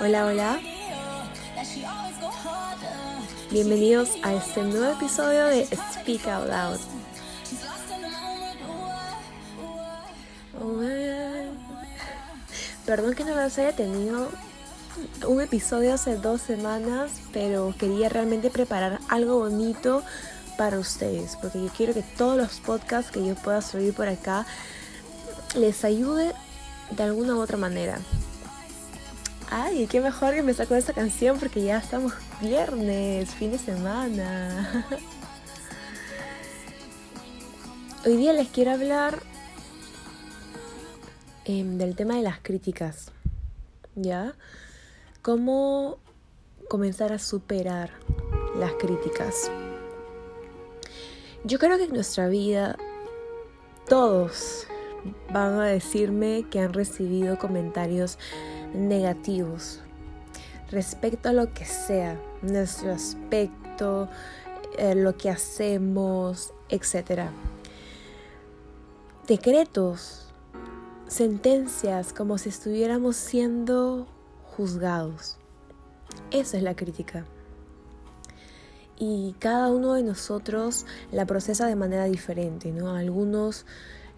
Hola, hola. Bienvenidos a este nuevo episodio de Speak Out Loud. Perdón que no los haya tenido un episodio hace dos semanas, pero quería realmente preparar algo bonito para ustedes, porque yo quiero que todos los podcasts que yo pueda subir por acá les ayude de alguna u otra manera. Ay, qué mejor que me sacó esta canción porque ya estamos viernes, fin de semana. Hoy día les quiero hablar em, del tema de las críticas, ¿ya? Cómo comenzar a superar las críticas. Yo creo que en nuestra vida todos van a decirme que han recibido comentarios negativos respecto a lo que sea, nuestro aspecto, eh, lo que hacemos, etc. Decretos, sentencias, como si estuviéramos siendo juzgados. Esa es la crítica. Y cada uno de nosotros la procesa de manera diferente, ¿no? A algunos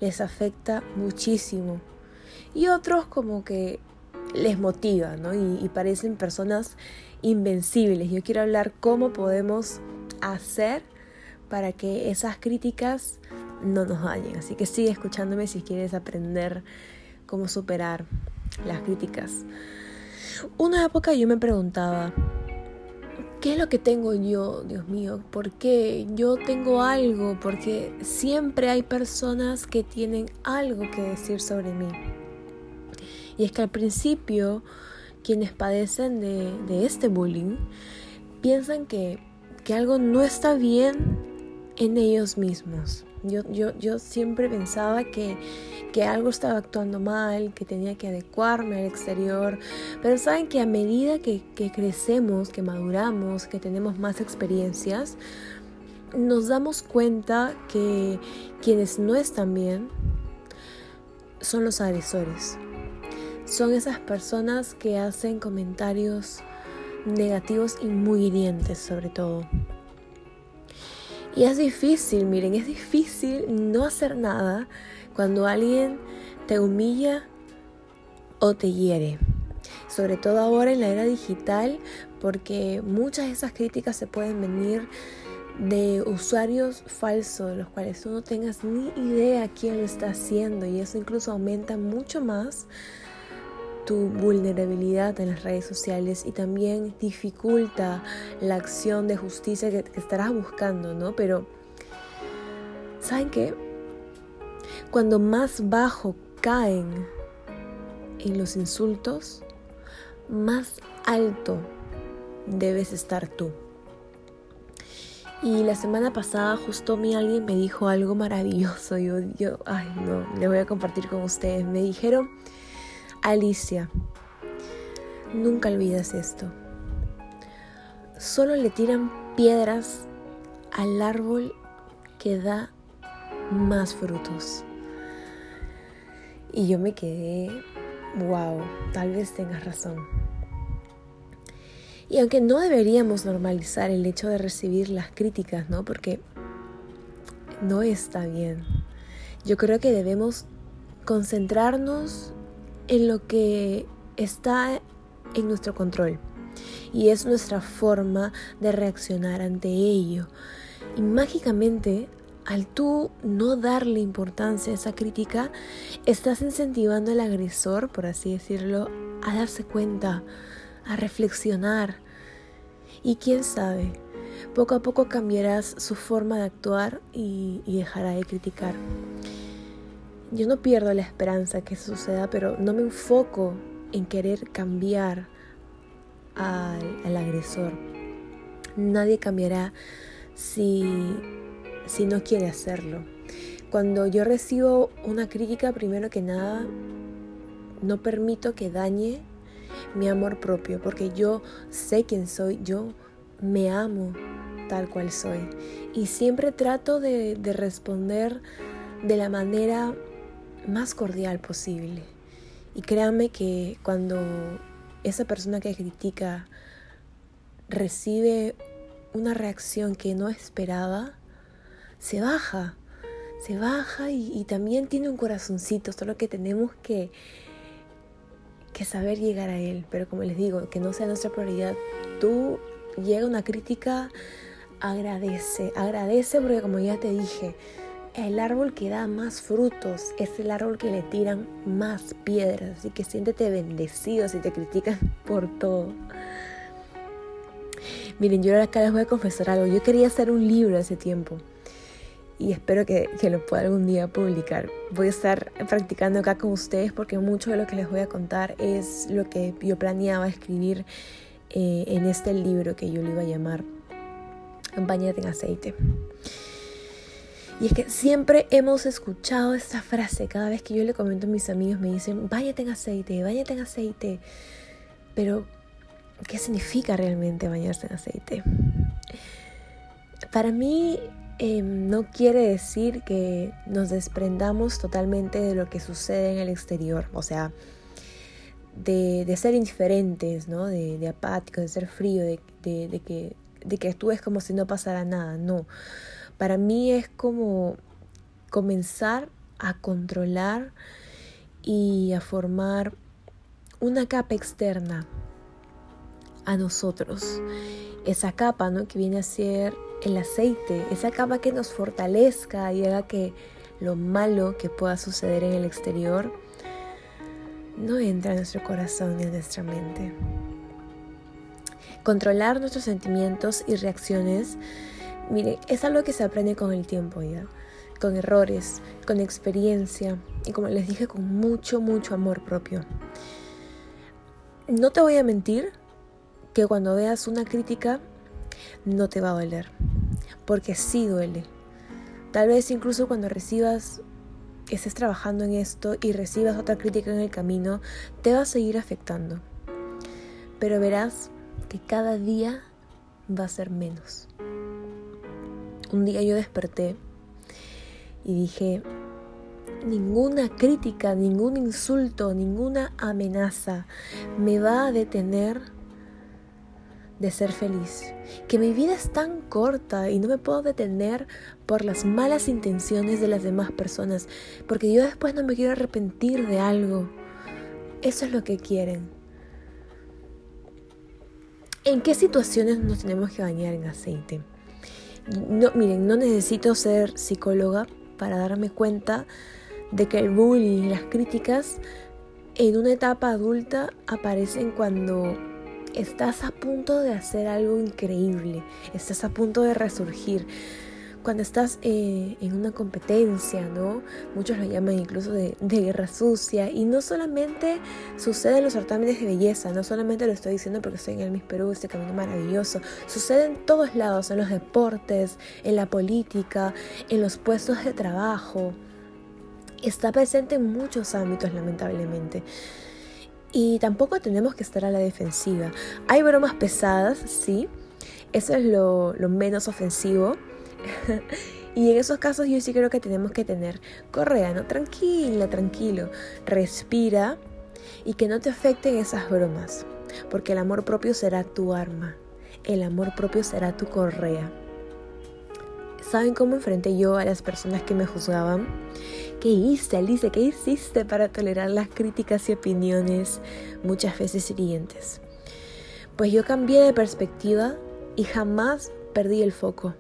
les afecta muchísimo y otros como que les motiva, ¿no? Y, parecen personas invencibles. Yo quiero hablar cómo podemos hacer para que esas críticas no nos dañen. Así que sigue escuchándome si quieres aprender cómo superar las críticas. Una época yo me preguntaba, ¿qué es lo que tengo yo, Dios mío? ¿Por qué yo tengo algo? Porque siempre hay personas que tienen algo que decir sobre mí. Y es que al principio quienes padecen de, este bullying piensan que, algo no está bien en ellos mismos. Yo, yo, yo siempre pensaba que, algo estaba actuando mal, que tenía que adecuarme al exterior, pero saben que a medida que, que crecemos, que maduramos, que tenemos más experiencias, nos damos cuenta que quienes no están bien son los agresores son esas personas que hacen comentarios negativos y muy hirientes sobre todo. Y es difícil, miren, es difícil no hacer nada cuando alguien te humilla o te hiere. Sobre todo ahora en la era digital, porque muchas de esas críticas se pueden venir de usuarios falsos, los cuales tú no tengas ni idea quién lo está haciendo y eso incluso aumenta mucho más tu vulnerabilidad en las redes sociales y también dificulta la acción de justicia que, estarás buscando, ¿no? Pero, ¿saben qué? Cuando más bajo caen en los insultos, más alto debes estar tú. Y la semana pasada justo a mí alguien me dijo algo maravilloso. Yo, yo, ay no, le voy a compartir con ustedes. Me dijeron Alicia, nunca olvides esto. Solo le tiran piedras al árbol que da más frutos. Y yo me quedé, wow, tal vez tengas razón. Y aunque no deberíamos normalizar el hecho de recibir las críticas, ¿no? Porque no está bien. Yo creo que debemos concentrarnos en lo que está en nuestro control y es nuestra forma de reaccionar ante ello. Y mágicamente, al tú no darle importancia a esa crítica, estás incentivando al agresor, por así decirlo, a darse cuenta, a reflexionar. Y quién sabe, poco a poco cambiarás su forma de actuar y, y dejará de criticar. Yo no pierdo la esperanza que eso suceda, pero no me enfoco en querer cambiar al, agresor. Nadie cambiará si, si no quiere hacerlo. Cuando yo recibo una crítica, primero que nada, no permito que dañe mi amor propio, porque yo sé quién soy, yo me amo tal cual soy. Y siempre trato de, de responder de la manera más cordial posible. Y créanme que cuando esa persona que critica recibe una reacción que no esperaba, se baja, se baja y, también tiene un corazoncito, solo que tenemos que, que saber llegar a él. Pero como les digo, que no sea nuestra prioridad. Tú llega una crítica, agradece, agradece porque como ya te dije, el árbol que da más frutos es el árbol que le tiran más piedras. Así que siéntete bendecido si te critican por todo. Miren, yo acá les voy a confesar algo. Yo quería hacer un libro hace tiempo y espero que, lo pueda algún día publicar. Voy a estar practicando acá con ustedes porque mucho de lo que les voy a contar es lo que yo planeaba escribir eh, en este libro que yo le iba a llamar Bañate en aceite. Y es que siempre hemos escuchado esta frase. Cada vez que yo le comento a mis amigos me dicen, bañate en aceite, bañate en aceite. Pero, ¿qué significa realmente bañarse en aceite? Para mí em, no quiere decir que nos desprendamos totalmente de lo que sucede en el exterior. O sea, de, ser indiferentes, ¿no? de, apáticos, de ser frío, de, que, de que como si no pasara nada. No para mí es como comenzar a controlar y a formar una capa externa a nosotros. Esa capa ¿no? que viene a ser el aceite, esa capa que nos fortalezca y haga que lo malo que pueda suceder en el exterior no entre a nuestro corazón ni a nuestra mente. Controlar nuestros sentimientos y reacciones Mire, es algo que se aprende con el tiempo con errores, con experiencia y como les dije, con mucho, mucho amor propio. No te voy a mentir que cuando veas una crítica no te va a doler, porque sí duele. Tal vez incluso cuando recibas, estés trabajando en esto y recibas otra crítica en el camino, te va a seguir afectando. Pero verás que cada día va a ser menos. Un día yo desperté y dije, ninguna crítica, ningún insulto, ninguna amenaza me va a detener de ser feliz. Que mi vida es tan corta y no me puedo detener por las malas intenciones de las demás personas, porque yo después no me quiero arrepentir de algo. Eso es lo que quieren. ¿En qué situaciones nos tenemos que bañar en aceite? No, miren, no necesito ser psicóloga para darme cuenta de que el bullying y las críticas en una etapa adulta aparecen cuando estás a punto de hacer algo increíble, estás a punto de resurgir, cuando estás eh, en una competencia, ¿no? Muchos lo llaman incluso de, guerra sucia. Y no solamente sucede en los certámenes de belleza, no solamente lo estoy diciendo porque estoy en el Miss Perú, este camino maravilloso. Sucede en todos lados, en los deportes, en la política, en los puestos de trabajo. Está presente en muchos ámbitos, lamentablemente. Y tampoco tenemos que estar a la defensiva. Hay bromas pesadas, sí. Eso es lo, lo menos ofensivo y en esos casos yo sí creo que tenemos que tener correa, ¿no? Tranquila, tranquilo. Respira y que no te afecten esas bromas. Porque el amor propio será tu arma. El amor propio será tu correa. ¿Saben cómo enfrenté yo a las personas que me juzgaban? ¿Qué hice, Alice? ¿Qué hiciste para tolerar las críticas y opiniones muchas veces hirientes? Pues yo cambié de perspectiva y jamás perdí el foco.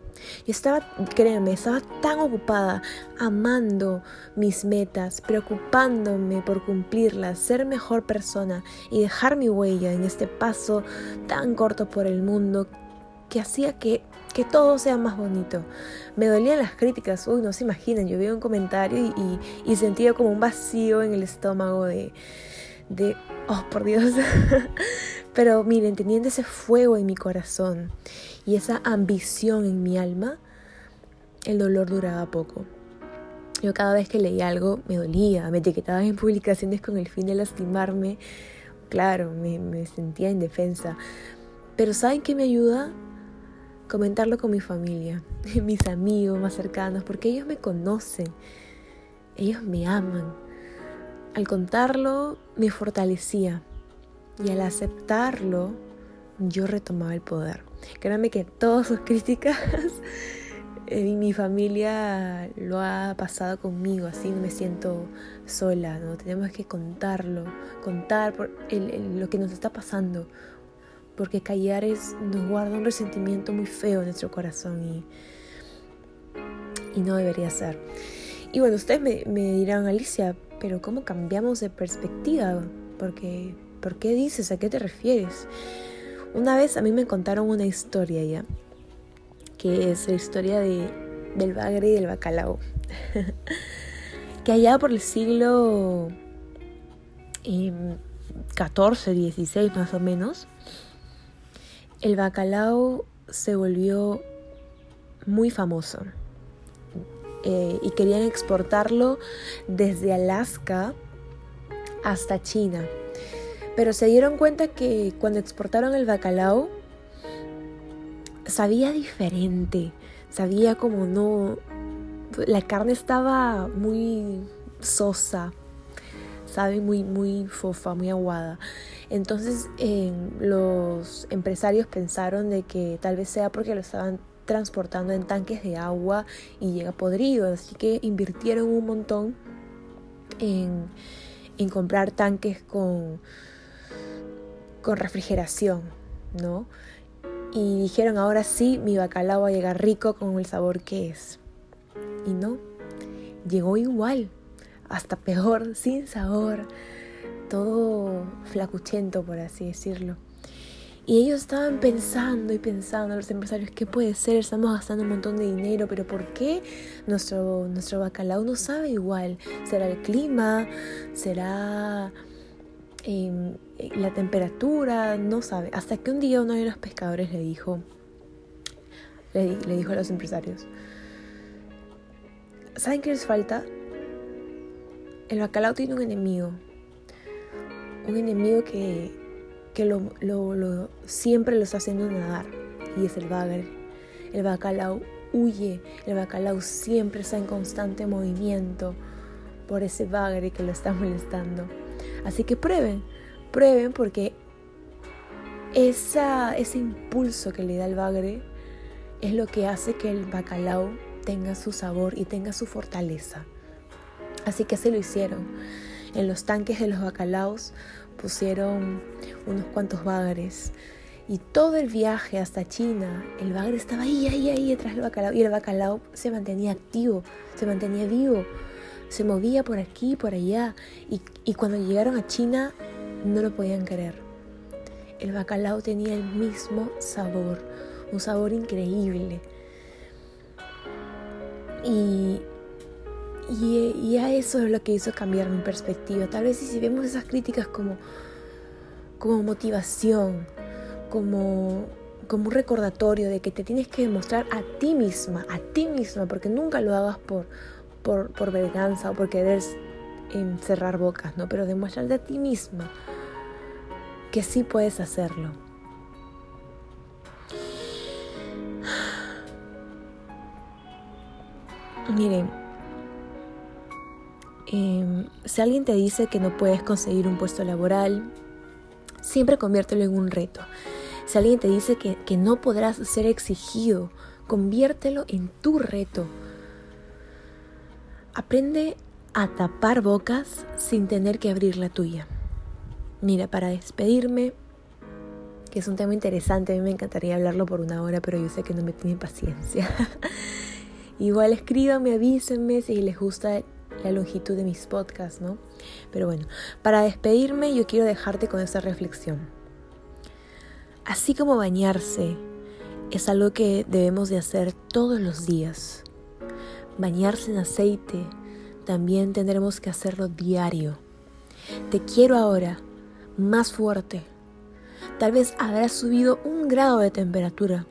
Y estaba, créanme, estaba tan ocupada amando mis metas, preocupándome por cumplirlas, ser mejor persona y dejar mi huella en este paso tan corto por el mundo que hacía que, que todo sea más bonito. Me dolían las críticas, uy, no se imaginan, yo vi un comentario y, y, sentía como un vacío en el estómago de, de oh, por Dios. Pero miren, teniendo ese fuego en mi corazón y esa ambición en mi alma, el dolor duraba poco. Yo cada vez que leía algo me dolía, me etiquetaba en publicaciones con el fin de lastimarme. Claro, me, sentía indefensa. Pero ¿saben qué me ayuda? Comentarlo con mi familia, mis amigos más cercanos, porque ellos me conocen, ellos me aman. Al contarlo me fortalecía Y al aceptarlo, yo retomaba el poder. Créanme que todas sus críticas mi familia lo ha pasado conmigo, así no me siento sola, ¿no? Tenemos que contarlo, contar por lo que nos está pasando, porque callar es, nos guarda un resentimiento muy feo en nuestro corazón y, y no debería ser. Y bueno, ustedes me, dirán, Alicia, pero ¿cómo cambiamos de perspectiva? Porque, ¿por qué dices? ¿A qué te refieres? Una vez a mí me contaron una historia ya, que es la historia de, del bagre y del bacalao. que allá por el siglo XIV, em, XVI más o menos, el bacalao se volvió muy famoso. Eh, y querían exportarlo desde Alaska hasta China. Pero se dieron cuenta que cuando exportaron el bacalao, sabía diferente, sabía como no, la carne estaba muy sosa, sabe, muy, muy fofa, muy aguada. Entonces los empresarios pensaron de que tal vez sea porque lo estaban transportando en tanques de agua y llega podrido, así que invirtieron un montón en, comprar tanques con con refrigeración, ¿no? Y dijeron, ahora sí, mi bacalao va a llegar rico con el sabor que es. Y no, llegó igual, hasta peor, sin sabor, todo flacuchento, por así decirlo. Y ellos estaban pensando y pensando, los empresarios, ¿qué puede ser? Estamos gastando un montón de dinero, pero ¿por qué nuestro, nuestro bacalao no sabe igual? ¿Será el clima? ¿Será Em, la temperatura, no sabe. Hasta que un día uno de los pescadores le dijo, le, dijo a los empresarios, ¿saben qué les falta? El bacalao tiene un enemigo, un enemigo que, lo, siempre lo está haciendo nadar, y es el bagre. El bacalao huye, el bacalao siempre está en constante movimiento por ese bagre que lo está molestando. Así que prueben, prueben porque esa, ese impulso que le da el bagre es lo que hace que el bacalao tenga su sabor y tenga su fortaleza. Así que se lo hicieron. En los tanques de los bacalaos pusieron unos cuantos bagres. Y todo el viaje hasta China, el bagre estaba ahí, ahí, ahí detrás del bacalao. Y el bacalao se mantenía activo, se mantenía vivo se movía por aquí, por allá, y, cuando llegaron a China no lo podían creer. El bacalao tenía el mismo sabor, un sabor increíble. Y, y, a eso es lo que hizo cambiar mi perspectiva. Tal vez si vemos esas críticas como, como motivación, como, como un recordatorio de que te tienes que demostrar a ti misma, a ti misma, porque nunca lo hagas por, por, por verganza o por querer encerrar bocas, ¿no? Pero demostrarte a ti misma que sí puedes hacerlo. Miren, em, si alguien te dice que no puedes conseguir un puesto laboral, siempre conviértelo en un reto. Si alguien te dice que, que no podrás ser exigido, conviértelo en tu reto. Aprende a tapar bocas sin tener que abrir la tuya. Mira, para despedirme, que es un tema interesante, a mí me encantaría hablarlo por una hora, pero yo sé que no me tienen paciencia. Igual escríbanme, avísenme si les gusta la longitud de mis podcasts, ¿no? Pero bueno, para despedirme yo quiero dejarte con esta reflexión. Así como bañarse es algo que debemos de hacer todos los días, bañarse en aceite, también tendremos que hacerlo diario. Te quiero ahora, más fuerte. Tal vez habrás subido un grado de temperatura.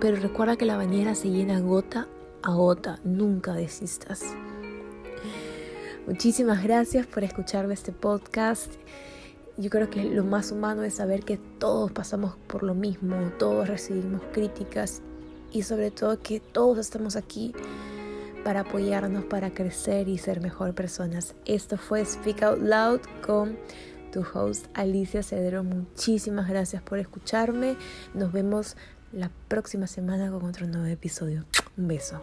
Pero recuerda que la bañera se llena gota a gota. Nunca desistas. Muchísimas gracias por escucharme este podcast. Yo creo que lo más humano es saber que todos pasamos por lo mismo, todos recibimos críticas y sobre todo que todos estamos aquí para apoyarnos, para crecer y ser mejor personas. Esto fue Speak Out Loud con tu host Alicia Cedero. Muchísimas gracias por escucharme. Nos vemos la próxima semana con otro nuevo episodio. Un beso.